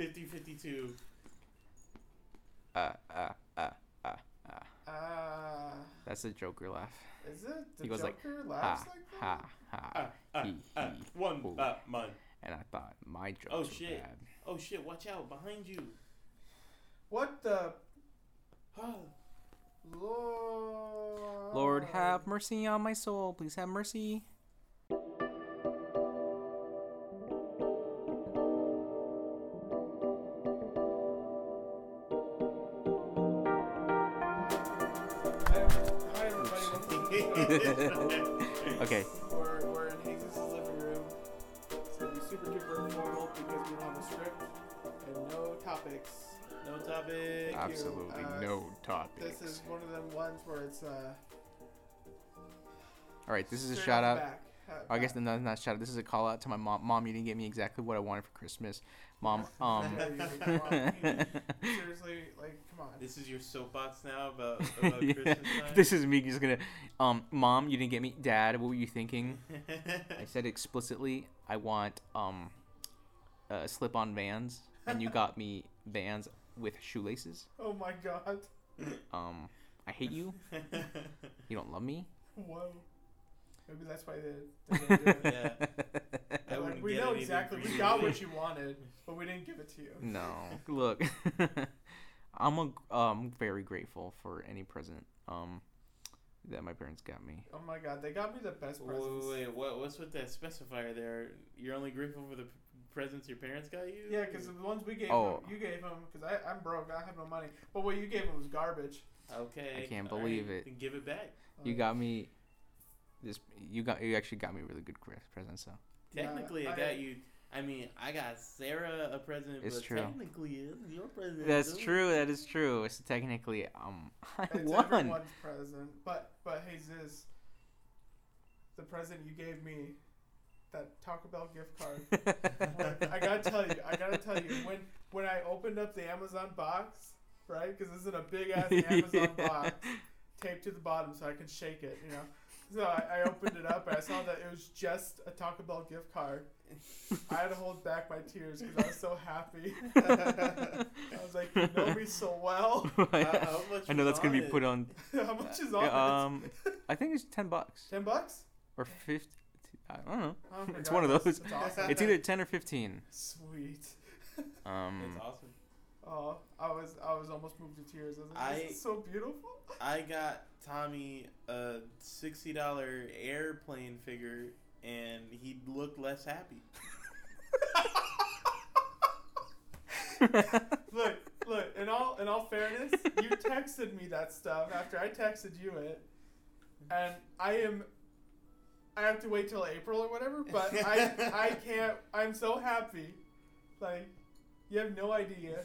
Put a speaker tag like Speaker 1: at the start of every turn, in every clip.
Speaker 1: 50 52.
Speaker 2: Uh, uh, uh, uh, uh.
Speaker 3: Ah,
Speaker 2: That's a Joker laugh.
Speaker 3: is it? The
Speaker 2: He goes like,
Speaker 3: Joker
Speaker 2: Ha,
Speaker 3: laughs like that?
Speaker 2: ha, ha.
Speaker 1: Ah, ah,
Speaker 2: Hee,
Speaker 1: ah,
Speaker 2: hee,
Speaker 1: one
Speaker 2: hoo.
Speaker 1: uh, man.
Speaker 2: And I thought my jokes
Speaker 1: Oh,
Speaker 2: were
Speaker 1: shit.
Speaker 2: bad.
Speaker 1: Oh shit, watch out behind you.
Speaker 3: What the
Speaker 1: Oh,
Speaker 3: Lord?
Speaker 2: Lord, have mercy on my soul. Please have mercy. Okay.
Speaker 3: We're, we're in Jesus' living room. It's gonna be super duper informal because we don't have a script and no topics.
Speaker 1: no topic.
Speaker 2: Absolutely
Speaker 3: Uh,
Speaker 2: no topics.
Speaker 3: This is one of them ones where it's uh.
Speaker 2: All right, this is a shout out.
Speaker 3: back.
Speaker 2: I guess no, not shout out. This is a call out to my mom. Mom, you didn't get me exactly what I wanted for Christmas. Mom, um.
Speaker 3: Yeah, you did. Come on. Seriously, like, come on.
Speaker 1: This is your soapbox now about, about
Speaker 2: Yeah.
Speaker 1: Christmas time.
Speaker 2: This is me just gonna. Um, mom, you didn't get me. Dad, what were you thinking? I said explicitly, I want um, uh, slip-on Vans, and you got me Vans with shoelaces.
Speaker 3: Oh my god.
Speaker 2: Um, I hate you. You don't love me.
Speaker 3: Whoa. Maybe that's why they, they didn't do it.
Speaker 1: Yeah. I
Speaker 3: Like, we know exactly. We got what you wanted, but we didn't give it to you.
Speaker 2: No, look, I'm a, um very grateful for any present um that my parents got me.
Speaker 3: Oh my god, they got me the best
Speaker 1: Wait,
Speaker 3: presents.
Speaker 1: wait, wait, what, what's with that specifier there? You're only grateful for the p- presents your parents got you?
Speaker 3: Yeah, because the ones we gave
Speaker 2: Oh.
Speaker 3: him, you gave them, because I'm broke, I have no money. But what you gave them was garbage.
Speaker 1: Okay.
Speaker 2: I can't believe
Speaker 1: right,
Speaker 2: it.
Speaker 1: Then give it back.
Speaker 2: You
Speaker 3: Uh,
Speaker 2: got me this. You got you actually got me a really good present. presents. So
Speaker 3: Yeah,
Speaker 1: Technically, I,
Speaker 3: I-
Speaker 1: got you. I mean, I got Sarah a present,
Speaker 2: It's
Speaker 1: but
Speaker 2: true.
Speaker 1: technically, it's your present.
Speaker 2: that's
Speaker 1: dude.
Speaker 2: true. That is true. So technically, um, I
Speaker 3: It's
Speaker 2: won.
Speaker 3: everyone's present. But, but Jesus, the present you gave me, that Taco Bell gift card. I gotta tell you, I gotta tell you, when when I opened up the Amazon box, right? Because this is a big ass Amazon box taped to the bottom, so I can shake it, you know. So I, I opened it up and I saw that it was just a Taco Bell gift card. I had to hold back my tears because I was so happy. I was like, you know me so well.
Speaker 1: How- how
Speaker 2: I know that's gonna be put on.
Speaker 3: How much is on
Speaker 2: Yeah,
Speaker 3: it?
Speaker 2: um, I think it's ten bucks
Speaker 3: Ten bucks?
Speaker 2: or fifty. I don't know.
Speaker 3: Oh
Speaker 2: It's
Speaker 3: God,
Speaker 2: one of those.
Speaker 3: awesome.
Speaker 2: It's either ten or fifteen.
Speaker 3: Sweet.
Speaker 2: Um,
Speaker 1: That's awesome.
Speaker 3: Oh, I was I was almost moved to tears. I was like, this
Speaker 1: I-
Speaker 3: is so beautiful.
Speaker 1: I got Tommy a sixty dollar airplane figure, and he looked less happy.
Speaker 3: Look, look. In all in all fairness, you texted me that stuff after I texted you it, and I am. I have to wait till April or whatever, but I I can't. I'm so happy, like. You have no idea.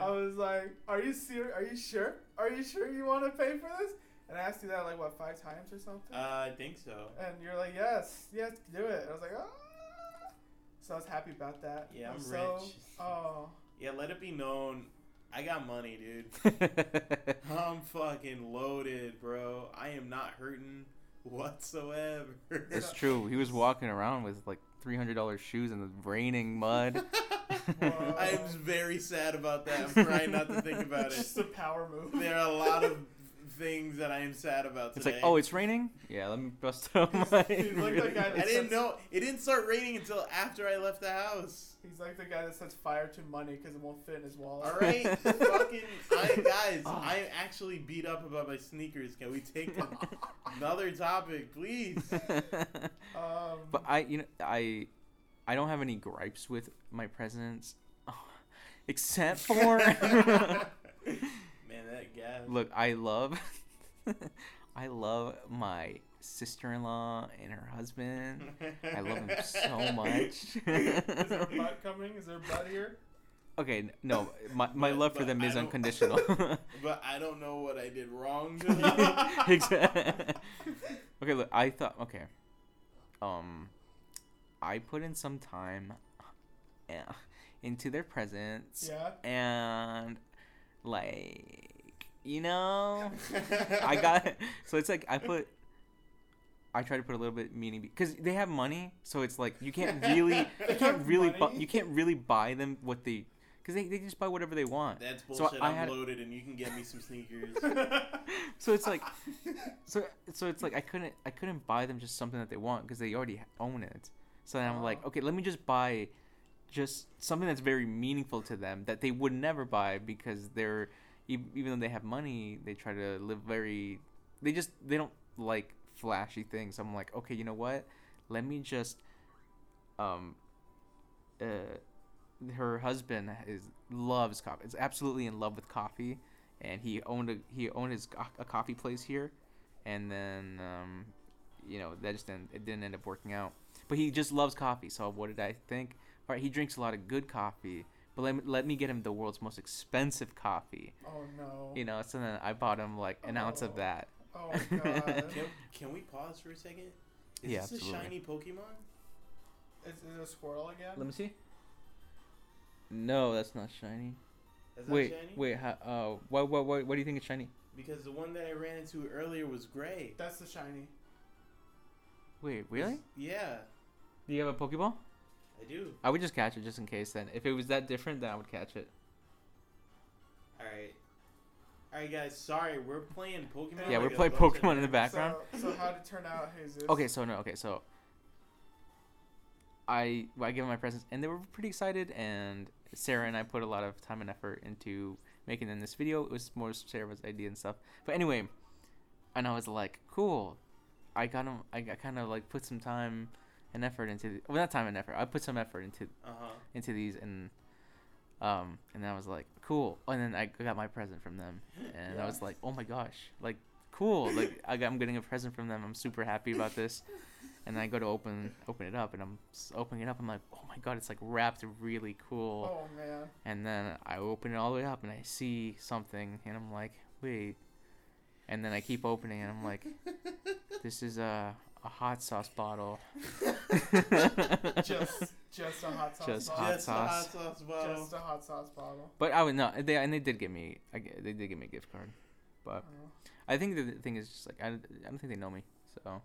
Speaker 3: I was like, "Are you serious? Are you sure? Are you sure you want to pay for this?" And I asked you that like what five times or something.
Speaker 1: Uh, I think so.
Speaker 3: And you're like, yes, yes, do it. I was like, ah. So I was happy about that.
Speaker 1: Yeah, I'm
Speaker 3: so,
Speaker 1: rich.
Speaker 3: Oh,
Speaker 1: Yeah, let it be known. I got money, dude. I'm fucking loaded, bro. I am not hurting whatsoever.
Speaker 2: It's true. He was walking around with like three hundred dollars shoes in the raining mud.
Speaker 1: I am very sad about that. I'm trying not to think about
Speaker 3: it's
Speaker 1: it.
Speaker 3: just a power move.
Speaker 1: There are a lot of things that I am sad about
Speaker 2: It's like, oh, it's raining. Yeah, let me bust out
Speaker 3: He's-
Speaker 2: my.
Speaker 3: he's like that guy
Speaker 1: I didn't
Speaker 3: sets-
Speaker 1: know. It didn't start raining until after I left the house.
Speaker 3: He's like the guy that sets fire to money because it won't fit in his wallet.
Speaker 1: All right, fucking I, guys.
Speaker 2: Oh.
Speaker 1: I'm actually beat up about my sneakers. Can we take another topic, please?
Speaker 3: Um,
Speaker 2: but I, you know, I, I don't have any gripes with my presents, except for. Look, I love, I love my sister-in-law and her husband. I love them so much.
Speaker 3: is there a butt coming? Is there a butt here?
Speaker 2: okay, no, my, my
Speaker 1: But-
Speaker 2: love for them is unconditional.
Speaker 1: But I don't know what I did wrong.
Speaker 2: Okay, look, I thought okay. Um, I put in some time, uh, into their presence.
Speaker 3: Yeah.
Speaker 2: and like you know, I got so it's like I put I try to put a little bit meaning because they have money, so it's like you can't really you can't really bu- you can't really buy them what they because they, they just buy whatever they want.
Speaker 1: That's
Speaker 2: So
Speaker 1: bullshit.
Speaker 2: I
Speaker 1: I'm
Speaker 2: had-
Speaker 1: loaded, and you can get me some sneakers.
Speaker 2: So it's like so so it's like I couldn't I couldn't buy them just something that they want because they already own it. So then I'm like,
Speaker 3: Oh.
Speaker 2: okay, let me just buy just something that's very meaningful to them that they would never buy because they're even though they have money, they try to live very they just they don't like flashy things. I'm like, okay, you know what? Let me just um uh her husband is loves coffee. Is absolutely in love with coffee and he owned a he owned his a coffee place here, and then um, you know that just didn't it didn't end up working out. But he just loves coffee. So what did I think? All right, he drinks a lot of good coffee, but let me, let me get him the world's most expensive coffee.
Speaker 3: oh no.
Speaker 2: You know, so then I bought him like an ounce of
Speaker 3: Oh.
Speaker 2: that.
Speaker 3: Oh god.
Speaker 1: Can, can we pause for a second? Is
Speaker 2: Yeah,
Speaker 1: this
Speaker 2: absolutely.
Speaker 1: a shiny Pokemon?
Speaker 3: Is it a squirrel again?
Speaker 2: Let me see. No, that's not shiny.
Speaker 1: Is that
Speaker 2: Wait,
Speaker 1: shiny?
Speaker 2: wait. How, uh, what, what, what, what do you think is shiny?
Speaker 1: Because the one that I ran into earlier was gray.
Speaker 3: That's the shiny.
Speaker 2: Wait, really?
Speaker 1: Yeah,
Speaker 2: Do you have a Pokeball?
Speaker 1: I do.
Speaker 2: I would just catch it just in case. Then, if it was that different, then I would catch it.
Speaker 1: All right. All right, guys. Sorry, we're playing Pokemon.
Speaker 2: Yeah,
Speaker 1: like
Speaker 2: we're playing Pokemon in the background.
Speaker 3: So, so how'd it turn out, Jesus?
Speaker 2: Okay, so no, okay, so I well, I gave them my presents, and they were pretty excited. And Sarah and I put a lot of time and effort into making them this video. It was more Sarah's idea and stuff. But anyway, and I was like, cool. I got them. I, I kind of like put some time and effort into. The, well, not time and effort. I put some effort into
Speaker 1: Uh huh.
Speaker 2: into these, and um, and I was like, cool. And then I got my present from them, and I was like, oh my gosh, like cool. Like I got, I'm getting a present from them. I'm super happy about this. And I go to open open it up, and I'm opening it up. I'm like, oh my god, it's like wrapped really cool.
Speaker 3: Oh man.
Speaker 2: And then I open it all the way up, and I see something, and I'm like, wait. And then I keep opening, and I'm like, this is a a hot sauce bottle.
Speaker 3: Just just a hot sauce
Speaker 2: Just
Speaker 3: bottle.
Speaker 2: hot
Speaker 1: Just a hot
Speaker 2: sauce.
Speaker 1: sauce bottle.
Speaker 3: Just a hot sauce bottle.
Speaker 2: But I would no, they and they did give me, I, g- they did give me a gift card. But
Speaker 3: Oh.
Speaker 2: I think the thing is just like I, I don't think they know me, so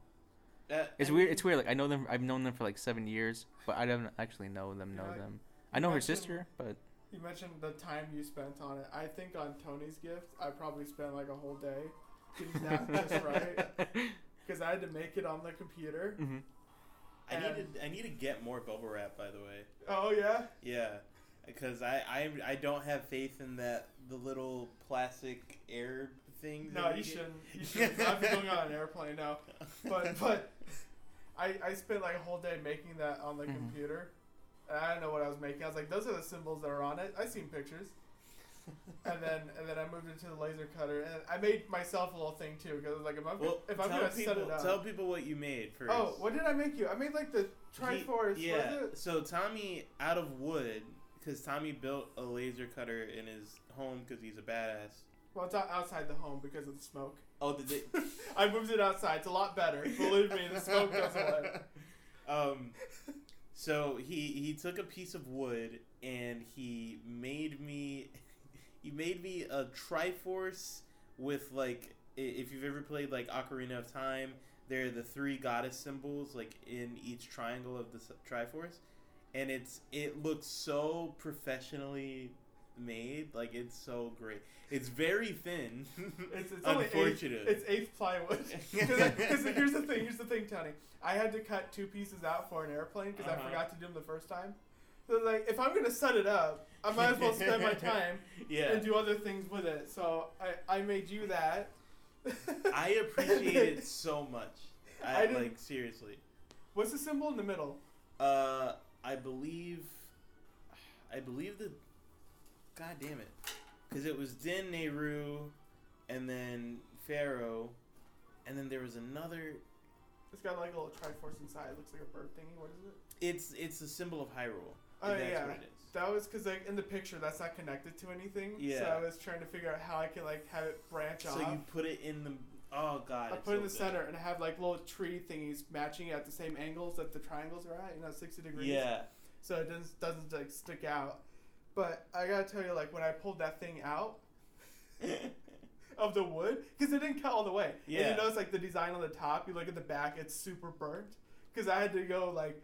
Speaker 1: Uh,
Speaker 2: it's
Speaker 1: I
Speaker 2: weird.
Speaker 1: mean,
Speaker 2: It's weird. Like I know them. I've known them for like seven years, but I don't actually know them. Know
Speaker 3: Yeah,
Speaker 2: them. I know her sister, but
Speaker 3: You mentioned the time you spent on it. I think on Tony's gift, I probably spent like a whole day getting that just right because I had to make it on the computer.
Speaker 2: hmm
Speaker 1: I need
Speaker 3: and-
Speaker 1: to. I need to get more bubble wrap. By the way.
Speaker 3: Oh yeah.
Speaker 1: Yeah, because I, I I don't have faith in that the little plastic air thing.
Speaker 3: No, you shouldn't. You shouldn't. I'm going on an airplane now, but but I I spent like a whole day making that on the
Speaker 2: Mhm.
Speaker 3: computer. I don't know what I was making. I was like, those are the symbols that are on it. I seen pictures. And then and then I moved into the laser cutter, and I made myself a little thing too because I was like, if I'm,
Speaker 1: well,
Speaker 3: if I'm gonna
Speaker 1: people
Speaker 3: set it up.
Speaker 1: tell people what you made first.
Speaker 3: oh, what did I make you? I made like the
Speaker 1: He-
Speaker 3: Triforce.
Speaker 1: yeah. So Tommy, out of wood, because Tommy built a laser cutter in his home because he's a badass.
Speaker 3: Well, it's out- outside the home because of the smoke.
Speaker 1: Oh, did they?
Speaker 3: I moved it outside. It's a lot better. Believe me, the smoke goes away.
Speaker 1: Um, so he he took a piece of wood and he made me he made me a Triforce with like if you've ever played like Ocarina of Time, there are the three goddess symbols like in each triangle of the Triforce, and it's it looks so professionally made like it's so great it's very thin
Speaker 3: It's, it's
Speaker 1: unfortunate
Speaker 3: Eighth, it's eighth plywood. Because here's the thing. Here's the thing, Tony. I had to cut two pieces out for an airplane because
Speaker 1: Uh-huh.
Speaker 3: I forgot to do them the first time. So like, if I'm gonna set it up, I might as well spend my time
Speaker 1: yeah
Speaker 3: and do other things with it. So I, I made you that.
Speaker 1: I appreciate it so much.
Speaker 3: I
Speaker 1: I, like seriously.
Speaker 3: What's the symbol in the middle?
Speaker 1: Uh, I believe, I believe the, god damn it, because it was Din Nayru, and then Farore, and then there was another.
Speaker 3: It's got like a little Triforce inside. It looks like a bird thingy. What is it?
Speaker 1: It's it's the symbol of Hyrule.
Speaker 3: Oh,
Speaker 1: that's
Speaker 3: yeah.
Speaker 1: what it is.
Speaker 3: That was because like in the picture that's not connected to anything.
Speaker 1: Yeah.
Speaker 3: So I was trying to figure out how I could like have it branch off.
Speaker 1: So you put it in the. Oh god.
Speaker 3: I put it in the
Speaker 1: good.
Speaker 3: center and I have like little tree thingies matching at the same angles that the triangles are at. You know, sixty degrees.
Speaker 1: Yeah.
Speaker 3: So it doesn't doesn't like stick out. But I gotta tell you, like when I pulled that thing out, of the wood because it didn't cut all the way.
Speaker 1: Yeah.
Speaker 3: And you notice like the design on the top. You look at the back, it's super burnt because I had to go like,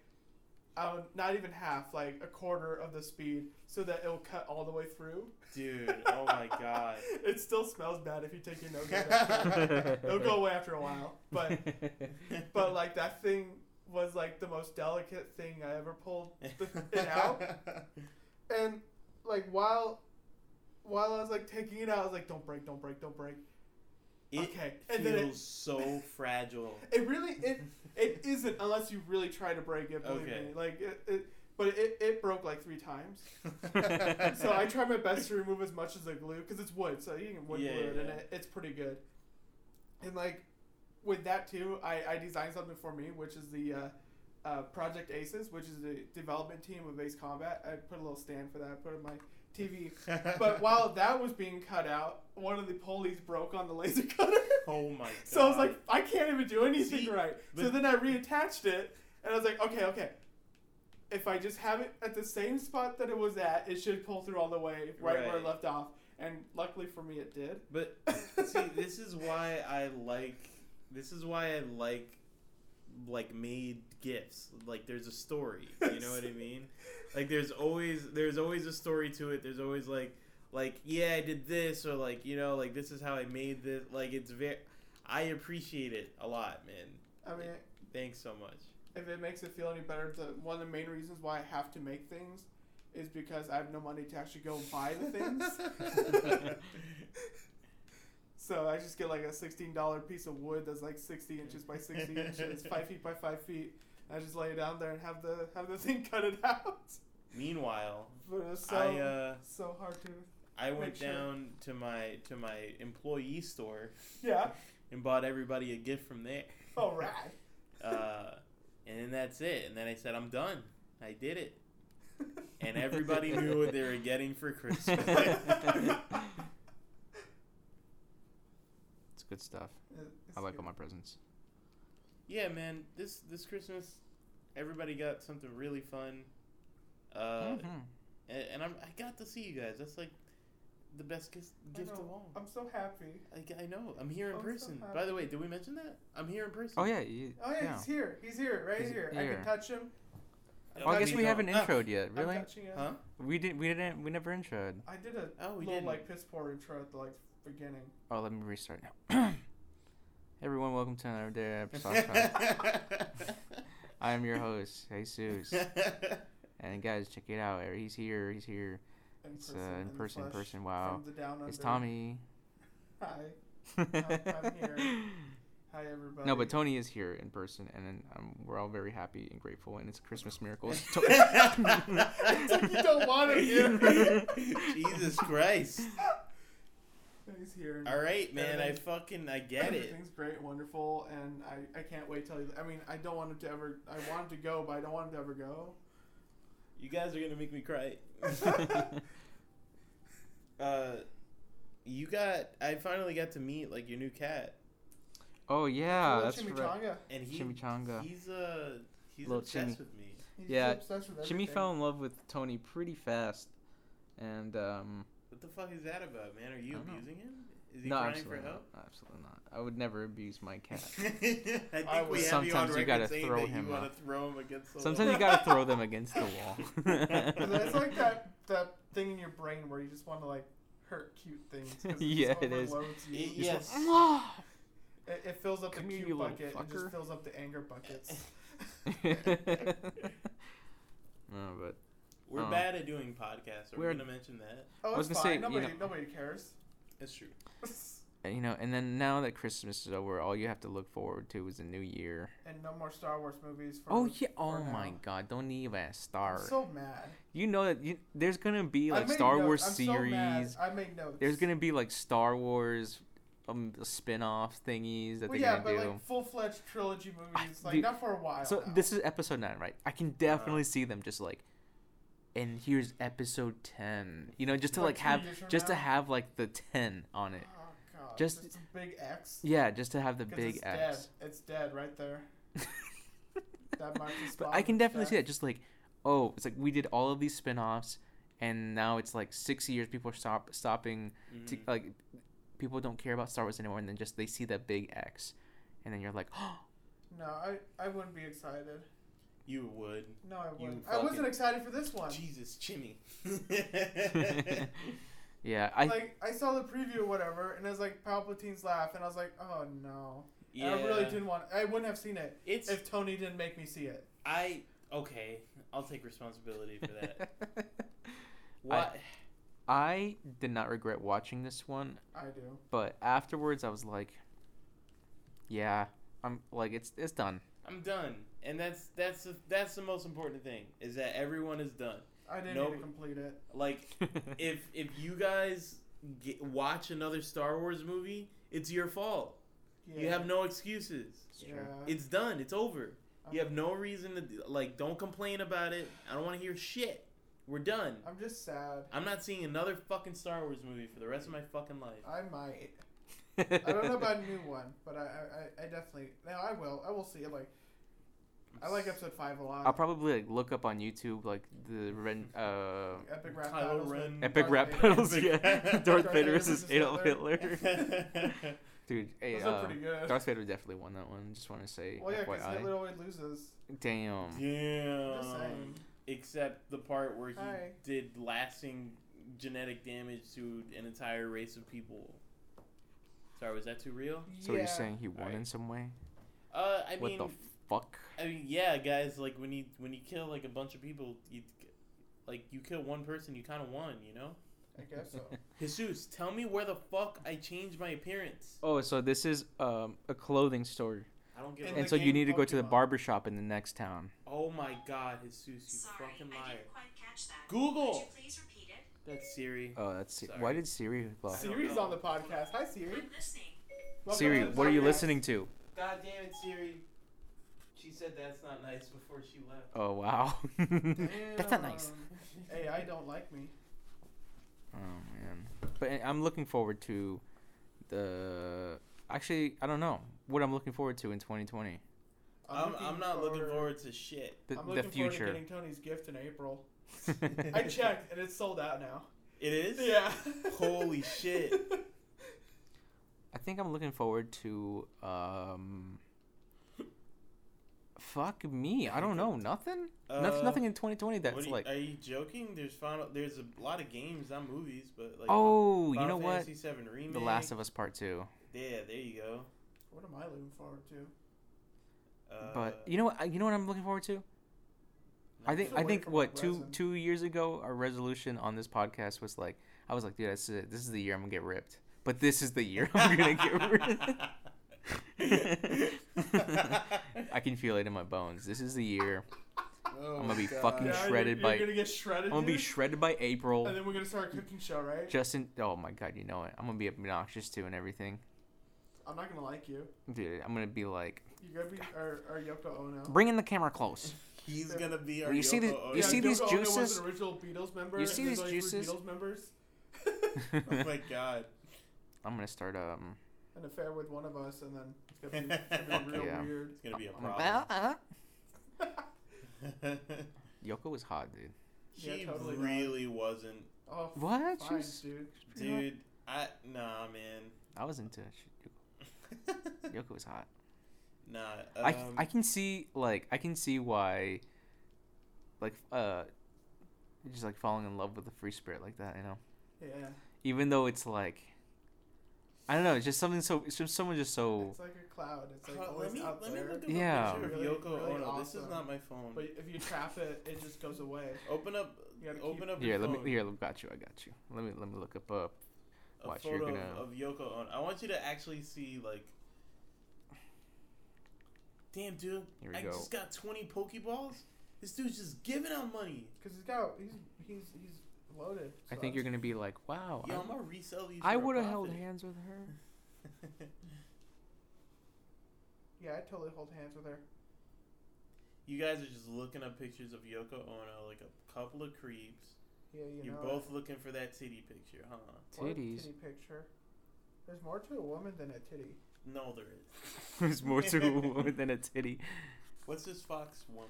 Speaker 3: uh, not even half, like a quarter of the speed, so that it'll cut all the way through.
Speaker 1: Dude, oh my god.
Speaker 3: It still smells bad if you take your nose out. It'll go away after a while, but but like that thing was like the most delicate thing I ever pulled it out. And like while while I was like taking it out, I was like, "Don't break, don't break, don't break."
Speaker 1: It
Speaker 3: Okay,
Speaker 1: feels
Speaker 3: and then it-
Speaker 1: so fragile.
Speaker 3: It really it it isn't unless you really try to break it. Believe
Speaker 1: Okay.
Speaker 3: me, like it, it but it, it broke like three times. So I try my best to remove as much as the glue because it's wood, so you can wood
Speaker 1: Yeah,
Speaker 3: glue it, and it, it's pretty good. And like with that too, I, I designed something for me, which is the uh, uh, Project Aces, which is the development team of Ace Combat. I put a little stand for that. I put in my TV. But while that was being cut out, one of the pulleys broke on the laser cutter.
Speaker 1: oh my god.
Speaker 3: So I was like, I can't even do anything
Speaker 1: See,
Speaker 3: right. So then I reattached it, and I was like, okay, okay. If I just have it at the same spot that it was at, it should pull through all the way right, where
Speaker 1: Right.
Speaker 3: it left off. And luckily for me, it did.
Speaker 1: But see, this is why I like. This is why I like, like made gifts. Like there's a story. You know what I mean? Like there's always there's always a story to it. There's always like like yeah I did this or like you know like this is how I made this. Like it's very. I appreciate it a lot, man.
Speaker 3: I mean,
Speaker 1: Thanks so much.
Speaker 3: if it makes it feel any better, the one of the main reasons why I have to make things is because I have no money to actually go and buy the things. So I just get like a sixteen dollar piece of wood that's like sixty inches by sixty inches, five feet by five feet. I just lay it down there and have the have the thing cut it out.
Speaker 1: Meanwhile,
Speaker 3: But it was so
Speaker 1: I uh,
Speaker 3: so hard to
Speaker 1: I went
Speaker 3: sure.
Speaker 1: down to my to my employee store
Speaker 3: yeah.
Speaker 1: and bought everybody a gift from there.
Speaker 3: All right.
Speaker 1: Uh, and then that's it. And then I said, I'm done. I did it. And everybody knew what they were getting for Christmas.
Speaker 2: It's good stuff.
Speaker 3: It's
Speaker 2: I like
Speaker 3: good.
Speaker 2: all my presents.
Speaker 1: yeah, man. This this Christmas, everybody got something really fun. Uh,
Speaker 2: Mhm.
Speaker 1: and, and I'm, I got to see you guys. That's like the best gift,
Speaker 3: I
Speaker 1: gift
Speaker 3: know.
Speaker 1: of all.
Speaker 3: I'm so happy.
Speaker 1: I, I know. I'm here in
Speaker 3: I'm
Speaker 1: person.
Speaker 3: happy.
Speaker 1: By the way, did we mention that? I'm here in person.
Speaker 2: Oh yeah. You,
Speaker 3: Oh yeah, he's here. He's here, right
Speaker 2: He's
Speaker 3: here. I can touch him.
Speaker 1: No,
Speaker 2: Well, I guess we haven't
Speaker 1: don't. Ah,
Speaker 2: introed yet.
Speaker 3: I'm
Speaker 2: Really?
Speaker 3: touching him.
Speaker 1: Huh?
Speaker 2: We didn't. We didn't. We never introed.
Speaker 3: I did a
Speaker 1: Oh, we
Speaker 3: little
Speaker 1: didn't.
Speaker 3: like piss poor intro at the like beginning.
Speaker 2: Oh, let me restart now. Everyone, welcome to another day of Sauce I am your host, Jesus. And guys, check it out. He's here. He's here.
Speaker 3: In
Speaker 2: It's
Speaker 3: person,
Speaker 2: uh, in
Speaker 3: the
Speaker 2: person. Person. Wow.
Speaker 3: From the down under.
Speaker 2: It's Tommy.
Speaker 3: Hi. I'm here. Hi everybody.
Speaker 2: No, but Tony is here in person, and um, we're all very happy and grateful, and it's Christmas miracles.
Speaker 3: it's like you don't want him here.
Speaker 1: Jesus Christ.
Speaker 3: He's here.
Speaker 1: All right, man. I fucking I get it.
Speaker 3: Everything's great, wonderful, and I, I can't wait till. He, I mean, I don't want him to ever. I want him to go, but I don't want him to ever go.
Speaker 1: You guys are gonna make me cry. Uh, you got. I finally got to meet like your new cat,
Speaker 2: oh yeah,
Speaker 3: Little
Speaker 2: that's right.
Speaker 3: chimichanga.
Speaker 1: and he
Speaker 2: Chimichanga.
Speaker 1: he's uh he's
Speaker 2: Little
Speaker 1: obsessed
Speaker 2: chimi.
Speaker 1: with me.
Speaker 3: He's
Speaker 2: Yeah,
Speaker 3: obsessed with
Speaker 2: Jimmy
Speaker 3: everything.
Speaker 2: fell in love with Tony pretty fast, and um,
Speaker 1: What the fuck is that about, man? Are you
Speaker 2: I don't know.
Speaker 1: abusing him? Is he
Speaker 2: no,
Speaker 1: crying
Speaker 2: absolutely
Speaker 1: for
Speaker 2: not.
Speaker 1: help?
Speaker 2: Absolutely not. I would never abuse my cat.
Speaker 1: I think
Speaker 3: I
Speaker 1: we
Speaker 3: would-
Speaker 1: have
Speaker 2: Sometimes
Speaker 1: you on
Speaker 2: you gotta throw him
Speaker 1: you want
Speaker 2: up.
Speaker 1: to throw him against the
Speaker 2: Sometimes
Speaker 1: wall.
Speaker 2: you gotta throw them against the wall.
Speaker 3: It's like that that thing in your brain where you just want to like hurt cute things. it
Speaker 2: Yeah, it is.
Speaker 3: overloads you.
Speaker 1: Y- yes.
Speaker 3: want- It, it fills up
Speaker 2: Come
Speaker 3: the cute bucket. It just fills up the anger buckets.
Speaker 2: no, but
Speaker 1: We're
Speaker 2: Oh.
Speaker 1: bad at doing podcasts. Are we
Speaker 2: We're-
Speaker 1: gonna mention that?
Speaker 3: Oh,
Speaker 2: I was
Speaker 3: it's
Speaker 2: gonna
Speaker 3: fine.
Speaker 2: say, you
Speaker 3: nobody,
Speaker 2: know-
Speaker 3: nobody cares.
Speaker 1: That's true.
Speaker 2: you know, and then now that Christmas is over, all you have to look forward to is a new year.
Speaker 3: and no more Star Wars movies. For,
Speaker 2: Oh yeah!
Speaker 3: for
Speaker 2: Oh
Speaker 3: now.
Speaker 2: my God! Don't even
Speaker 3: I'm
Speaker 2: start.
Speaker 3: so mad.
Speaker 2: you know that you, there's gonna be like Star
Speaker 3: notes.
Speaker 2: Wars
Speaker 3: I'm
Speaker 2: series.
Speaker 3: So mad. I made notes.
Speaker 2: There's gonna be like Star Wars um spin-off thingies that
Speaker 3: well,
Speaker 2: they're
Speaker 3: yeah,
Speaker 2: gonna
Speaker 3: but
Speaker 2: do.
Speaker 3: like full-fledged trilogy movies, like
Speaker 2: dude,
Speaker 3: not for a while.
Speaker 2: so
Speaker 3: now.
Speaker 2: this is episode nine, right? I can definitely see them just like, and here's episode ten. You know, just to
Speaker 3: Like
Speaker 2: like have just to have like the ten on it.
Speaker 3: Oh god.
Speaker 2: just-
Speaker 3: a big X.
Speaker 2: Yeah, just to have the big
Speaker 3: it's
Speaker 2: X.
Speaker 3: dead. It's dead right there. That marks the
Speaker 2: but I can definitely see that. Just like, oh, it's like we did all of these spin-offs, and now it's like six years. People are stop stopping to
Speaker 1: Mhm.
Speaker 2: like people don't care about Star Wars anymore, and then just they see that big X, and then you're like, oh,
Speaker 3: No, I, I wouldn't be excited.
Speaker 1: You would.
Speaker 3: No, I wouldn't. I wasn't excited for this one.
Speaker 1: Jesus, Jimmy.
Speaker 2: yeah, I
Speaker 3: like I saw the preview or whatever, and it was like Palpatine's laugh, and I was like, oh no.
Speaker 1: Yeah.
Speaker 3: I really didn't want. I wouldn't have seen it
Speaker 1: It's
Speaker 3: if Tony didn't make me see it.
Speaker 1: I okay. I'll take responsibility for that. What?
Speaker 2: I did not regret watching this one,
Speaker 3: I do.
Speaker 2: but afterwards I was like, yeah, I'm like it's it's done.
Speaker 1: I'm done, and that's that's the, that's the most important thing is that everyone is done.
Speaker 3: I didn't
Speaker 1: Nope.
Speaker 3: need to complete it.
Speaker 1: Like if if you guys get, watch another Star Wars movie, it's your fault.
Speaker 3: Yeah.
Speaker 1: You have no excuses.
Speaker 3: Yeah.
Speaker 1: It's done. It's over. You
Speaker 3: I'm-
Speaker 1: have no reason to like. Don't complain about it. I don't want to hear shit. We're done.
Speaker 3: I'm just sad.
Speaker 1: I'm not seeing another fucking Star Wars movie for the rest of my fucking life.
Speaker 3: I might. I don't know about a new one, but I, I, I- I definitely. No, I will. I will see it. Like, I like episode five a lot.
Speaker 2: I'll probably like look up on YouTube like the Ren, uh,
Speaker 3: Epic rap
Speaker 1: Kylo
Speaker 3: battles. with
Speaker 1: Ren.
Speaker 2: epic
Speaker 3: Darth
Speaker 2: rap
Speaker 3: Vader.
Speaker 2: battles.
Speaker 1: Epic-
Speaker 2: Yeah, Darth
Speaker 3: Darth
Speaker 2: Vader
Speaker 3: Vader
Speaker 2: versus
Speaker 3: versus
Speaker 2: Adolf
Speaker 3: Hitler.
Speaker 2: Hitler. Dude, hey,
Speaker 3: Those are
Speaker 2: uh,
Speaker 3: pretty good.
Speaker 2: Darth Vader definitely won that one. Just want to say,
Speaker 3: Well, yeah, because
Speaker 2: FYI.
Speaker 3: Hitler always loses.
Speaker 2: Damn.
Speaker 3: Just
Speaker 1: Damn.
Speaker 3: saying.
Speaker 1: Except the part where he
Speaker 3: Hi.
Speaker 1: did lasting genetic damage to an entire race of people. Sorry, was that too real?
Speaker 2: So you're saying he won
Speaker 1: Alright.
Speaker 2: in some way?
Speaker 1: Uh, I
Speaker 2: What
Speaker 1: mean,
Speaker 2: the fuck?
Speaker 1: I mean, yeah, guys. Like when you when you kill like a bunch of people, you like you kill one person, you kind of won, you know.
Speaker 3: I guess so.
Speaker 1: Jesus, tell me where the fuck I changed my appearance.
Speaker 2: Oh, so this is um, a clothing store,
Speaker 1: I don't give
Speaker 2: and so you need to go to the barber shop in the next town.
Speaker 1: Oh my God, Jesus, you
Speaker 4: Sorry,
Speaker 1: fucking
Speaker 4: I
Speaker 1: liar.
Speaker 4: didn't quite catch that.
Speaker 1: Google.
Speaker 4: Could you please repeat it?
Speaker 1: That's Siri.
Speaker 2: Oh, that's
Speaker 1: Sorry.
Speaker 2: why did Siri? Well,
Speaker 1: I
Speaker 3: Siri's on the podcast. Hi, Siri.
Speaker 4: I'm listening.
Speaker 3: Welcome
Speaker 2: Siri,
Speaker 3: to the
Speaker 2: what are you listening to?
Speaker 1: God damn it, Siri. She said that's not nice before she left.
Speaker 2: Oh wow, that's not nice.
Speaker 3: Damn. AI don't like me.
Speaker 2: Oh man, but uh, I'm looking forward to the. Actually, I don't know what I'm looking forward to in 2020.
Speaker 1: I'm,
Speaker 3: looking
Speaker 1: I'm not looking forward to shit.
Speaker 2: The,
Speaker 3: I'm
Speaker 2: the
Speaker 3: looking forward to
Speaker 2: future.
Speaker 3: getting Tony's gift in April. I checked and it's sold out now.
Speaker 1: It is?
Speaker 3: Yeah.
Speaker 1: Holy shit.
Speaker 2: I think I'm looking forward to um. Fuck me, I don't know nothing. nothing,
Speaker 1: Uh,
Speaker 2: nothing in 2020 that's
Speaker 1: are you,
Speaker 2: like.
Speaker 1: are you joking? There's final. There's a lot of games, not movies, but like.
Speaker 2: Oh, you
Speaker 1: Final
Speaker 2: know what?
Speaker 1: Fantasy VII remake.
Speaker 2: The Last of Us Part Two.
Speaker 1: Yeah, there you go.
Speaker 3: what am I looking forward to?
Speaker 1: Uh,
Speaker 2: But you know what? You know what I'm looking forward to? I think I think what two
Speaker 3: resin.
Speaker 2: two years ago our resolution on this podcast was like I was like dude this is it. this is the year I'm gonna get ripped but this is the year I'm gonna get ripped I can feel it in my bones this is the year
Speaker 1: Oh
Speaker 2: I'm gonna be
Speaker 1: God.
Speaker 2: fucking
Speaker 3: Yeah,
Speaker 2: shredded
Speaker 3: you're,
Speaker 2: by-
Speaker 3: You're gonna get shredded.
Speaker 2: I'm gonna be shredded by April
Speaker 3: And then we're gonna start a cooking show, right?
Speaker 2: Justin oh my god you know it I'm gonna be obnoxious too and everything
Speaker 3: I'm not gonna like you.
Speaker 2: dude I'm gonna be like
Speaker 3: You're gonna be our, our Yoko Ono.
Speaker 2: bring in the camera close
Speaker 1: He's gonna be our.
Speaker 2: You see the-
Speaker 1: Yoko Ono.
Speaker 2: you see these
Speaker 3: Yoko Ono
Speaker 2: juices?
Speaker 3: Was an original Beatles member.
Speaker 2: You see these
Speaker 3: there's only three
Speaker 2: juices?
Speaker 3: Beatles members.
Speaker 1: oh my god.
Speaker 2: I'm gonna start um
Speaker 3: An affair with one of us, and then it's gonna be, it's gonna be real
Speaker 2: Yeah.
Speaker 3: weird.
Speaker 1: It's gonna be a
Speaker 2: I'm like,
Speaker 1: problem.
Speaker 2: "Ah, ah." Yoko was hot dude
Speaker 3: Yeah,
Speaker 1: she
Speaker 3: totally not.
Speaker 1: really wasn't,
Speaker 3: Oh,
Speaker 2: what She
Speaker 3: fine,
Speaker 2: was-
Speaker 3: dude.
Speaker 1: dude. I nah, man.
Speaker 2: I was into it. She- Yoko was hot.
Speaker 1: nah.
Speaker 2: I,
Speaker 1: Um,
Speaker 2: I can see like I can see why like uh just like falling in love with a free spirit like that, you know.
Speaker 3: Yeah,
Speaker 2: Even though it's like I don't know, it's just something so it's just someone just so
Speaker 3: it's like a cloud. It's like
Speaker 1: Hold on,
Speaker 3: always
Speaker 1: let me
Speaker 3: out
Speaker 1: let me
Speaker 3: there.
Speaker 1: look up
Speaker 2: Yeah.
Speaker 1: a picture of
Speaker 3: Really-
Speaker 1: Yoko
Speaker 3: really
Speaker 1: Ono. This is not my phone.
Speaker 3: But if you trap it, it just goes away.
Speaker 1: Open up.
Speaker 3: You gotta
Speaker 1: Open
Speaker 3: keep-
Speaker 1: up.
Speaker 2: Here,
Speaker 1: your
Speaker 2: let me
Speaker 1: phone.
Speaker 2: here, let- got you, I got you. Let me let me look up uh
Speaker 1: a
Speaker 2: Watch,
Speaker 1: photo
Speaker 2: gonna-
Speaker 1: of Yoko Ono. I want you to actually see like. Damn, dude!
Speaker 2: Here we
Speaker 1: I
Speaker 2: go.
Speaker 1: just got twenty Pokeballs. This dude's just giving out money.
Speaker 3: Cause he's got he's he's he's loaded.
Speaker 2: I think you're gonna be like, Wow,
Speaker 1: Yo,
Speaker 2: I-
Speaker 1: I'm gonna resell these.
Speaker 2: I would have held hands with her.
Speaker 3: Yeah, I totally hold hands with her.
Speaker 1: you guys are just looking up pictures of Yoko Ono, like a couple of creeps.
Speaker 3: Yeah, you
Speaker 1: You're
Speaker 3: know.
Speaker 1: both looking for that titty picture, huh?
Speaker 2: Titties.
Speaker 3: Titty picture. There's more to a woman than a titty.
Speaker 1: No, there is.
Speaker 2: There's more to a woman than a titty.
Speaker 1: What's this Fox one?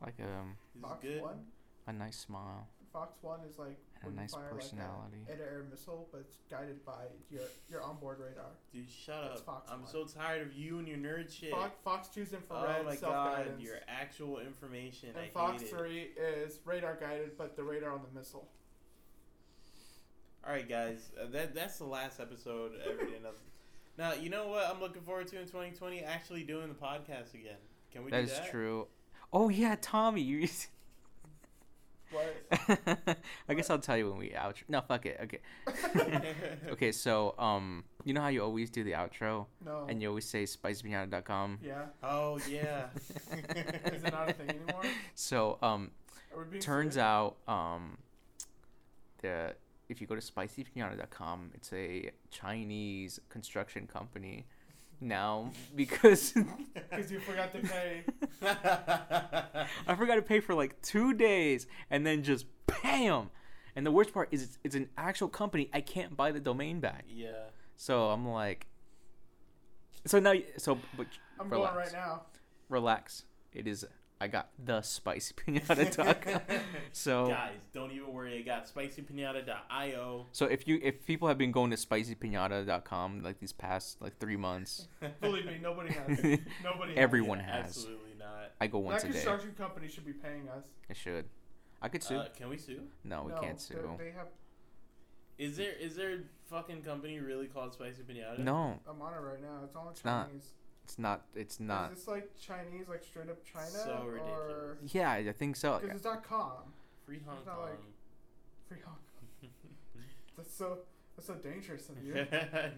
Speaker 2: Like um
Speaker 3: Fox
Speaker 1: good?
Speaker 3: one.
Speaker 2: a nice smile
Speaker 3: Fox one is like
Speaker 2: and A nice
Speaker 3: fire
Speaker 2: personality.
Speaker 3: like a air missile, but it's guided by your your onboard radar.
Speaker 1: Dude, shut
Speaker 3: That's
Speaker 1: up.
Speaker 3: Fox
Speaker 1: I'm
Speaker 3: One.
Speaker 1: so tired of you and your nerd shit.
Speaker 3: Fox, Fox 2's infrared
Speaker 1: oh my
Speaker 3: self
Speaker 1: god, your actual information.
Speaker 3: and
Speaker 1: I
Speaker 3: Fox
Speaker 1: hate
Speaker 3: 3 is radar guided, but the radar on the missile.
Speaker 1: All right, guys, uh, that that's the last episode. of Every day nothing. Now you know what I'm looking forward to in 2020? Actually doing the podcast again. Can we
Speaker 2: That
Speaker 1: do
Speaker 2: is
Speaker 1: that?
Speaker 2: true. Oh yeah, Tommy. You.
Speaker 3: What?
Speaker 2: I guess I'll tell you when we outro. No, fuck it. Okay. okay, so um, you know how you always do the outro,
Speaker 3: No.
Speaker 2: and you always say spicypinata.com.
Speaker 3: yeah.
Speaker 1: oh yeah.
Speaker 3: Is it not a thing anymore?
Speaker 2: So um,
Speaker 3: Are we being
Speaker 2: turns
Speaker 3: serious?
Speaker 2: out um, the if you go to spicypinata.com, it's a Chinese construction company now because
Speaker 3: Because you forgot to pay.
Speaker 2: I forgot to pay for like two days and then just bam. And the worst part is it's, it's an actual company. I can't buy the domain back.
Speaker 1: yeah.
Speaker 2: So I'm like, so now, so but
Speaker 3: I'm
Speaker 2: relax,
Speaker 3: going right now.
Speaker 2: relax. It is. I got the spicy pinata.com. so
Speaker 1: Guys, don't even worry. I got spicypinata.io.
Speaker 2: so if you if people have been going to spicypinata.com like these past like three months,
Speaker 3: Believe me, nobody has. Nobody.
Speaker 2: Everyone
Speaker 1: Yeah,
Speaker 2: has.
Speaker 1: Absolutely not.
Speaker 2: I go once
Speaker 3: that
Speaker 2: a day.
Speaker 3: construction company should be paying us.
Speaker 2: It should. I could sue.
Speaker 1: Uh, can we sue?
Speaker 2: no, we
Speaker 3: no,
Speaker 2: can't sue.
Speaker 3: they're- have.
Speaker 1: Is there is there a fucking company really called Spicy Pinata?
Speaker 2: No,
Speaker 3: I'm on it right now. It's all in
Speaker 2: not.
Speaker 3: Chinese.
Speaker 2: it's not. It's not.
Speaker 3: Is this like Chinese, like straight up China?
Speaker 1: So
Speaker 3: Or
Speaker 1: ridiculous.
Speaker 2: Yeah, I think so.
Speaker 3: because it's dot com.
Speaker 1: Free Hong
Speaker 3: It's not
Speaker 1: Kong.
Speaker 3: like- Free Hong Kong. That's so. That's so dangerous of you.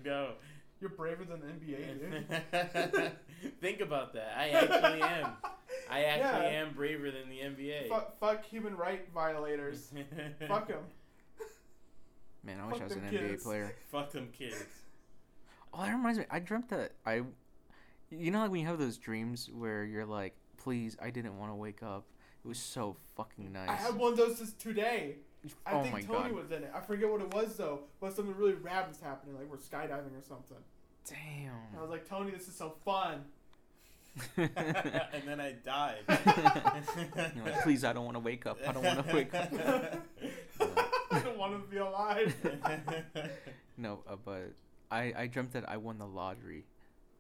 Speaker 1: no.
Speaker 3: You're braver than the NBA, dude.
Speaker 1: Think about that. I actually am. I actually
Speaker 3: Yeah.
Speaker 1: am braver than the NBA.
Speaker 3: fuck, fuck human right violators. fuck them.
Speaker 2: Man, I wish I was an
Speaker 3: them
Speaker 2: NBA player.
Speaker 1: Fuck them kids.
Speaker 2: Oh, that reminds me. I dreamt that I, you know, like when you have those dreams where you're like, "Please, I didn't want to wake up." It was so fucking nice.
Speaker 3: I had one of those just today. I
Speaker 2: oh
Speaker 3: think
Speaker 2: my
Speaker 3: Tony
Speaker 2: god!
Speaker 3: was in it. I forget what it was though, but something really rad was happening. Like we're skydiving or something. And I was like, Tony, this is so fun.
Speaker 1: and then I died.
Speaker 2: You're like, Please, I don't want to wake up. I don't want to wake up.
Speaker 3: I don't want to be alive.
Speaker 2: No, uh, but I I dreamt that I won the lottery,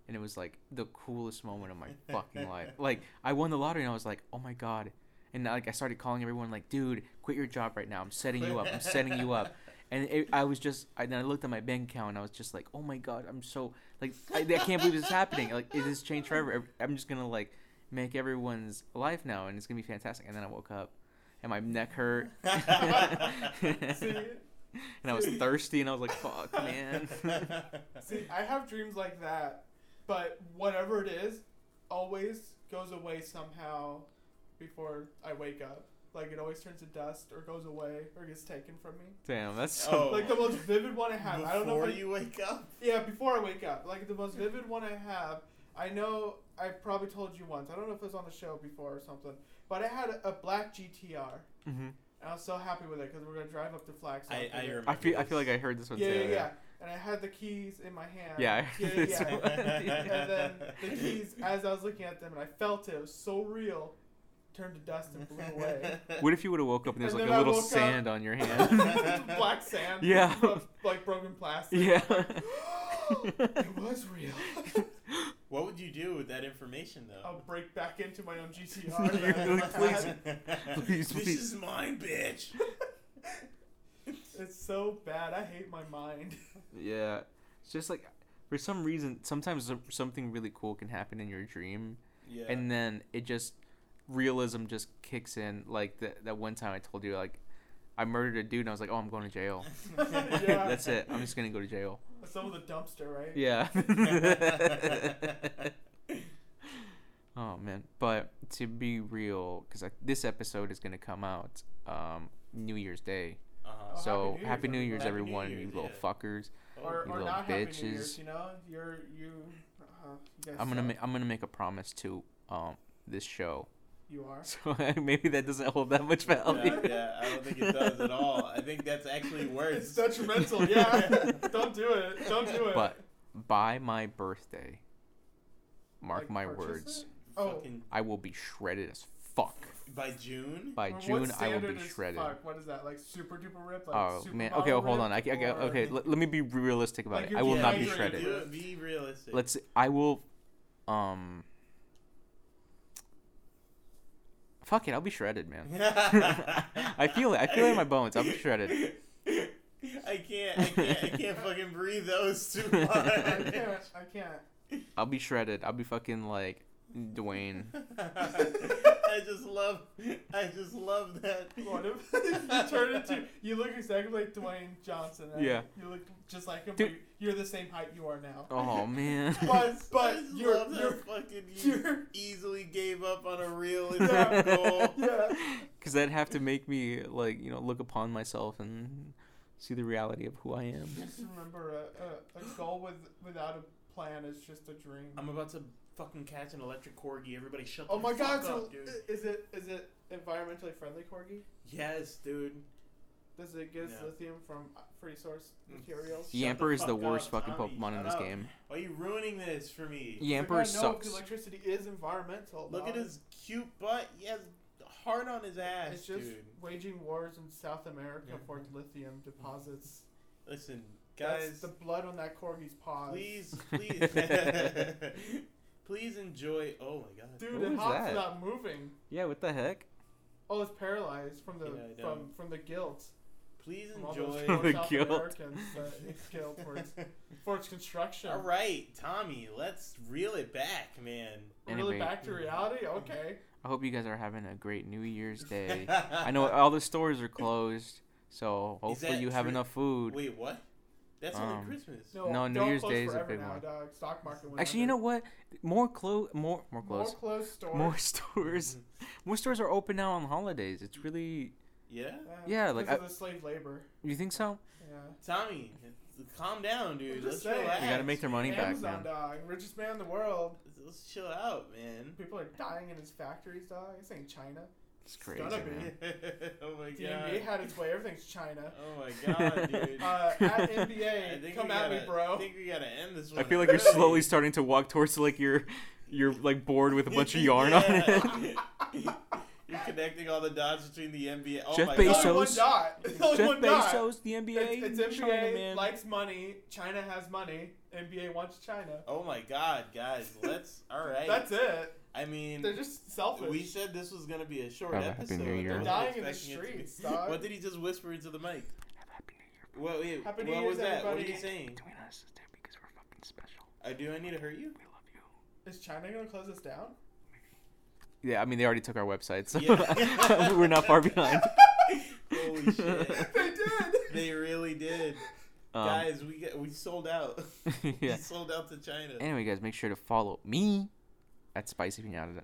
Speaker 2: and it was like the coolest moment of my fucking life. Like I won the lottery, and I was like, oh my god. And like I started calling everyone like, dude, quit your job right now. I'm setting you up. I'm setting you up. And it, I was just, I, then I looked at my bank account and I was just like, oh my god, I'm so like, I, I can't believe this is happening. Like it has changed forever. I'm just gonna like make everyone's life now, and it's gonna be fantastic. And then I woke up, and my neck hurt. And I was thirsty, and I was like, fuck, man.
Speaker 3: see, I have dreams like that, but whatever it is, always goes away somehow before I wake up. Like it always turns to dust or goes away or gets taken from me.
Speaker 2: Damn, that's so.
Speaker 1: Oh.
Speaker 3: Like the most vivid one I have. I don't know
Speaker 1: Before you wake up.
Speaker 3: Yeah, before I wake up. Like the most vivid one I have. I know I probably told you once. I don't know if it was on the show before or something. But I had a, a black GTR.
Speaker 2: hmm
Speaker 3: And I was so happy with it because we're gonna drive up to Flagstaff.
Speaker 1: I, I remember.
Speaker 2: I feel I feel like I heard this one
Speaker 3: yeah,
Speaker 2: too.
Speaker 3: yeah, yeah. And I had the keys in my hand.
Speaker 2: Yeah,
Speaker 3: yeah, yeah. yeah. and then the keys, as I was looking at them, and I felt it, it was so real, turned to dust and blew away.
Speaker 2: What if you would have woke up and there's
Speaker 3: And
Speaker 2: like a little
Speaker 3: woke up-
Speaker 2: sand on your hand?
Speaker 3: Black sand.
Speaker 2: Yeah.
Speaker 3: but, Like broken plastic.
Speaker 2: yeah.
Speaker 3: it was real.
Speaker 1: What would you do with that information, though?
Speaker 3: I'll break back into my own GTR.
Speaker 2: You're
Speaker 3: I
Speaker 2: like, please.
Speaker 3: had.
Speaker 2: Please,
Speaker 1: this is mine, bitch.
Speaker 3: It's so bad. I hate my mind.
Speaker 2: Yeah. It's just like for some reason sometimes something really cool can happen in your dream
Speaker 1: Yeah.
Speaker 2: and then it just realism just kicks in like that that one time I told you like I murdered a dude and I was like, "Oh, I'm going to jail."
Speaker 3: Yeah.
Speaker 2: That's it. I'm just going to go to jail.
Speaker 3: Some of the dumpster, right?
Speaker 2: Yeah. oh man, but to be real, because this episode is gonna come out um, New Year's Day.
Speaker 3: Oh,
Speaker 2: so
Speaker 3: Happy New
Speaker 2: happy New
Speaker 3: Year's,
Speaker 2: Year's, everyone,
Speaker 1: Happy New
Speaker 2: you little
Speaker 1: yeah.
Speaker 2: fuckers.
Speaker 3: Or,
Speaker 2: You
Speaker 3: or
Speaker 2: little
Speaker 3: not Happy New Year's,
Speaker 2: bitches.
Speaker 3: you know? You're, you, uh, you
Speaker 2: I'm gonna
Speaker 3: suck.
Speaker 2: ma- I'm gonna make a promise to um this show.
Speaker 3: You are.
Speaker 2: So maybe that doesn't hold that much value.
Speaker 1: yeah, yeah, I don't think it does at all. I think that's actually
Speaker 3: It's
Speaker 1: worse.
Speaker 3: detrimental, yeah. Don't do it. Don't do it.
Speaker 2: But by my birthday, mark
Speaker 3: Like,
Speaker 2: my words,
Speaker 3: it? Oh,
Speaker 2: I will be shredded as fuck.
Speaker 1: By June.
Speaker 2: By
Speaker 3: What
Speaker 2: June, I will
Speaker 3: standard
Speaker 2: be
Speaker 3: is
Speaker 2: shredded.
Speaker 3: fuck? What is that? Like super duper ripped? Like
Speaker 2: Oh
Speaker 3: super
Speaker 2: man. Okay, well, hold on. I,
Speaker 3: ripped,
Speaker 2: I, I- okay, let, let me be realistic about
Speaker 3: Like
Speaker 2: it. I will not be shredded.
Speaker 1: Be realistic.
Speaker 2: Let's. I will. Um. Fuck it. I'll be shredded, man. I feel it. I feel it in my bones. I'll be shredded.
Speaker 1: I can't. I can't. I can't fucking breathe. That was too
Speaker 3: I can't. I can't.
Speaker 2: I'll be shredded. I'll be fucking like Dwayne.
Speaker 1: I just love. I just love that.
Speaker 3: What if you turn into? You look exactly like Dwayne Johnson. Right?
Speaker 2: Yeah.
Speaker 3: You look just like him.
Speaker 2: Dude.
Speaker 3: But you're the same height you are now.
Speaker 2: Oh man.
Speaker 3: But but you're
Speaker 1: love
Speaker 3: you're
Speaker 1: fucking you
Speaker 3: you're-
Speaker 1: easily gave up on a real
Speaker 3: Yeah.
Speaker 1: goal.
Speaker 3: yeah.
Speaker 2: Because that'd have to make me like you know look upon myself and see the reality of who I am.
Speaker 3: Just remember, a, a, a goal with without a plan is just a dream.
Speaker 1: I'm about to fucking catch an electric corgi. Everybody shut
Speaker 3: oh
Speaker 1: the
Speaker 3: my god!
Speaker 1: fuck
Speaker 3: So
Speaker 1: up, dude.
Speaker 3: is it is it environmentally friendly corgi?
Speaker 1: Yes, dude.
Speaker 3: Does it get its
Speaker 1: Yeah.
Speaker 3: lithium from uh, free source materials?
Speaker 1: Shut
Speaker 2: Yamper is the
Speaker 1: fuck
Speaker 2: worst
Speaker 1: up,
Speaker 2: fucking
Speaker 1: Tommy.
Speaker 2: Pokemon in
Speaker 1: Shut
Speaker 2: this
Speaker 1: up.
Speaker 2: game.
Speaker 1: Why are you ruining this for me?
Speaker 2: Yamper
Speaker 3: gonna know
Speaker 2: sucks.
Speaker 3: if electricity is environmental.
Speaker 1: Look at
Speaker 3: dog.
Speaker 1: his cute butt. He has heart on his ass,
Speaker 3: It's just
Speaker 1: dude.
Speaker 3: waging wars in South America
Speaker 1: Yeah.
Speaker 3: for lithium deposits.
Speaker 1: Listen,
Speaker 3: That's
Speaker 1: guys.
Speaker 3: the blood on that corgi's paws.
Speaker 1: Please, please, please enjoy. Oh my god,
Speaker 3: Dude,
Speaker 2: What
Speaker 3: it
Speaker 2: was
Speaker 3: hop's
Speaker 2: that?
Speaker 3: not moving.
Speaker 2: Yeah, what the heck?
Speaker 3: Oh, it's paralyzed from the
Speaker 1: Yeah, I
Speaker 3: from
Speaker 1: know.
Speaker 3: from the guilt.
Speaker 1: please
Speaker 3: From all those
Speaker 1: enjoy.
Speaker 3: poor
Speaker 2: The
Speaker 3: South
Speaker 2: guilt.
Speaker 3: Americans that it's killed for its for its construction.
Speaker 1: All right, Tommy, let's reel it back, man.
Speaker 3: Really
Speaker 2: Anyway.
Speaker 3: back to reality. Okay.
Speaker 2: I hope you guys are having a great New Year's Day. I know all the stores are closed, so hopefully
Speaker 1: that
Speaker 2: you have
Speaker 1: true?
Speaker 2: enough food.
Speaker 1: Wait, what? That's only
Speaker 2: Um,
Speaker 1: Christmas.
Speaker 3: No,
Speaker 2: No, New
Speaker 3: don't
Speaker 2: Year's Day is a big
Speaker 3: now,
Speaker 2: one.
Speaker 3: Dog. Stock market. went
Speaker 2: Actually, you know what? More close, more more close,
Speaker 3: More
Speaker 2: close,
Speaker 3: closed stores.
Speaker 2: more stores, more stores are open now on holidays. It's really.
Speaker 1: Yeah,
Speaker 2: Yeah, like,
Speaker 3: because
Speaker 2: I-
Speaker 3: the slave labor.
Speaker 2: You think so?
Speaker 3: Yeah.
Speaker 1: Tommy, calm down, dude.
Speaker 3: I'm
Speaker 1: Let's
Speaker 3: just
Speaker 1: chill
Speaker 3: saying.
Speaker 1: out.
Speaker 2: You gotta make their money back,
Speaker 3: Amazon
Speaker 2: man.
Speaker 3: dog, richest man in the world.
Speaker 1: Let's chill out, man.
Speaker 3: People are dying in his factories, dog. This ain't China.
Speaker 2: It's crazy,
Speaker 3: gonna be.
Speaker 2: man.
Speaker 1: oh my
Speaker 3: The
Speaker 1: god.
Speaker 3: NBA had its way. Everything's China.
Speaker 1: Oh my god, dude.
Speaker 3: Uh, at NBA, come at
Speaker 1: gotta,
Speaker 3: me, bro.
Speaker 1: I think we gotta end this one.
Speaker 2: I feel like you're slowly starting to walk towards like your, your like board with a bunch of yarn on it.
Speaker 1: You're connecting all the dots between the NBA. Oh
Speaker 2: Jeff
Speaker 1: my
Speaker 2: Bezos.
Speaker 1: god.
Speaker 3: one dot.
Speaker 2: Jeff
Speaker 3: one dot.
Speaker 2: Bezos, the NBA,
Speaker 3: It's, it's NBA
Speaker 2: China, man.
Speaker 3: likes money. China has money. NBA wants China.
Speaker 1: Oh my god, guys. Let's. All right.
Speaker 3: That's it.
Speaker 1: I mean,
Speaker 3: They're just selfish.
Speaker 1: we said this was gonna be a short
Speaker 2: Have a happy
Speaker 1: episode.
Speaker 2: New Year.
Speaker 1: I wasn't
Speaker 3: Dying in the
Speaker 1: expecting it to be-
Speaker 3: streets, dog.
Speaker 1: What did he just whisper into the mic?
Speaker 2: Happy New Year.
Speaker 1: What, wait,
Speaker 3: Happy New
Speaker 1: what
Speaker 3: Year's,
Speaker 1: was that? What are
Speaker 3: everybody.
Speaker 1: you saying?
Speaker 2: Between us, it's because we're fucking special.
Speaker 1: Uh, do I need to hurt you?
Speaker 2: We love you.
Speaker 3: Is China gonna close us down?
Speaker 2: Yeah, I mean they already took our website, so
Speaker 1: Yeah.
Speaker 2: we're not far behind.
Speaker 1: Holy shit.
Speaker 3: they did.
Speaker 1: They really did.
Speaker 2: Um,
Speaker 1: guys, we get, we sold out.
Speaker 2: yeah.
Speaker 1: We sold out to China.
Speaker 2: Anyway, guys, make sure to follow me at Spicy Pinata.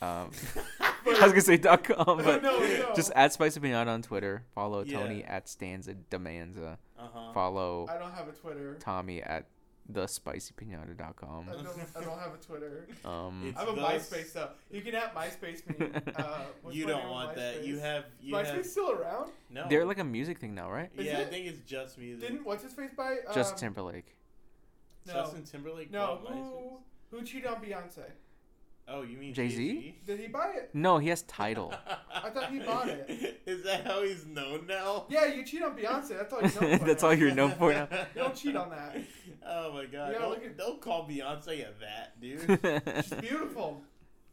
Speaker 2: Um, I was gonna say dot com, but
Speaker 3: No, no.
Speaker 2: just at Spicy Pinata on Twitter. Follow
Speaker 1: Yeah.
Speaker 2: Tony at Stanza Demanza.
Speaker 1: Uh-huh.
Speaker 2: Follow
Speaker 3: I don't have a Twitter.
Speaker 2: Tommy at thespicypinata.com.
Speaker 3: I don't, I don't have a Twitter.
Speaker 2: Um,
Speaker 3: I have a
Speaker 1: thus-
Speaker 3: MySpace though. You can have MySpace me. Uh,
Speaker 1: You don't
Speaker 3: name on
Speaker 1: want that. You have you
Speaker 3: MySpace
Speaker 1: have
Speaker 3: still around?
Speaker 1: no.
Speaker 2: they're like a music thing now, right?
Speaker 3: Is
Speaker 1: yeah, I think it's just music.
Speaker 3: Didn't what's his face buy? Um,
Speaker 2: Justin Timberlake.
Speaker 3: No,
Speaker 1: Justin Timberlake
Speaker 3: no.
Speaker 1: Bought MySpace?
Speaker 3: Who who cheated on Beyonce?
Speaker 1: Oh, you mean
Speaker 2: Jay-Z?
Speaker 1: Jay-Z?
Speaker 3: Did he buy it?
Speaker 2: No, he has title.
Speaker 3: I thought he bought it.
Speaker 1: Is that how he's known now?
Speaker 3: Yeah, you cheat on Beyonce. That's all you know. For
Speaker 2: That's
Speaker 3: now.
Speaker 2: all you're known for now.
Speaker 3: You don't cheat on that.
Speaker 1: Oh my god! Don't,
Speaker 3: look at-
Speaker 1: don't call Beyonce a that, dude.
Speaker 3: She's beautiful.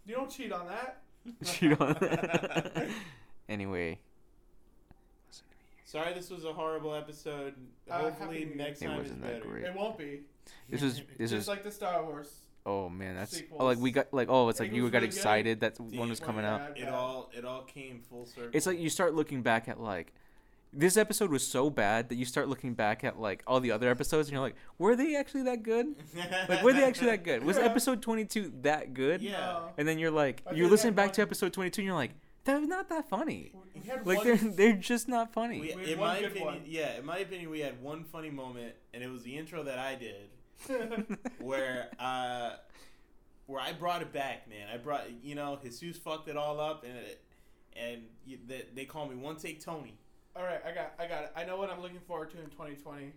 Speaker 3: You don't cheat on that.
Speaker 2: Cheat on. anyway,
Speaker 1: Sorry, this was a horrible episode.
Speaker 3: Uh,
Speaker 1: Hopefully, next
Speaker 2: Year. It
Speaker 1: time is
Speaker 2: wasn't that
Speaker 1: better.
Speaker 2: great.
Speaker 3: It won't be.
Speaker 2: this was this
Speaker 3: Just
Speaker 2: was
Speaker 3: like the Star Wars.
Speaker 2: Oh man, that's oh,
Speaker 3: sequels.
Speaker 2: oh, like we got like oh, it's like
Speaker 3: It
Speaker 2: you
Speaker 3: was
Speaker 2: got
Speaker 3: really good.
Speaker 2: excited that
Speaker 1: See,
Speaker 2: one was coming out.
Speaker 1: It all it all came full circle.
Speaker 2: It's like you start looking back at like this episode was so bad that you start looking back at like all the other episodes and you're like, were they actually that good? Like were they actually that good? Was episode 22 that good?
Speaker 1: Yeah.
Speaker 2: And then you're like,
Speaker 3: I
Speaker 2: you're
Speaker 3: think
Speaker 2: listening
Speaker 3: that
Speaker 2: back to
Speaker 3: one-
Speaker 2: episode 22 and you're like, they're not that funny.
Speaker 3: We had
Speaker 2: Like they're they're just not funny.
Speaker 1: We,
Speaker 3: We had
Speaker 1: in
Speaker 3: one
Speaker 1: my
Speaker 3: good
Speaker 1: opinion,
Speaker 3: one.
Speaker 1: yeah, in my opinion, we had one funny moment, and it was the intro that I did, where uh, where I brought it back, man. I brought, you know, Jesus fucked it all up, and it, and you, they, they call me one take Tony.
Speaker 3: All right, I got, I got it. I know what I'm looking forward to in 2020.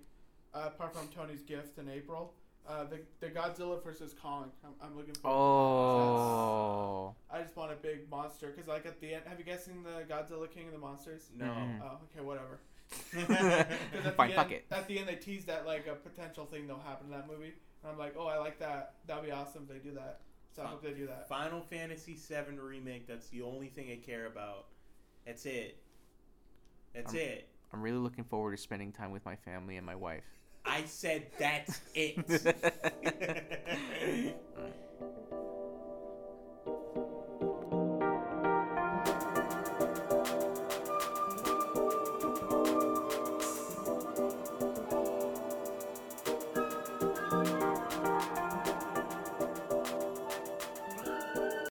Speaker 3: Uh, apart from Tony's gift in April, Uh, the the Godzilla versus Kong. I'm, I'm looking for.
Speaker 2: Oh.
Speaker 3: I just want a big monster because like at the end, have you guys seen the Godzilla King of the Monsters?
Speaker 1: No.
Speaker 2: Mhm.
Speaker 3: Oh, okay, whatever. 'Cause at
Speaker 2: Fine,
Speaker 3: the
Speaker 2: fuck
Speaker 3: end,
Speaker 2: it.
Speaker 3: At the end, they tease that like a potential thing that'll happen in that movie, and I'm like, oh, I like that. That'd be awesome if they do that. So I hope they do that.
Speaker 1: Final Fantasy VII remake. That's the only thing I care about. That's it. That's
Speaker 2: Um,
Speaker 1: it.
Speaker 2: I'm really looking forward to spending time with my family and my wife.
Speaker 1: I said that's it.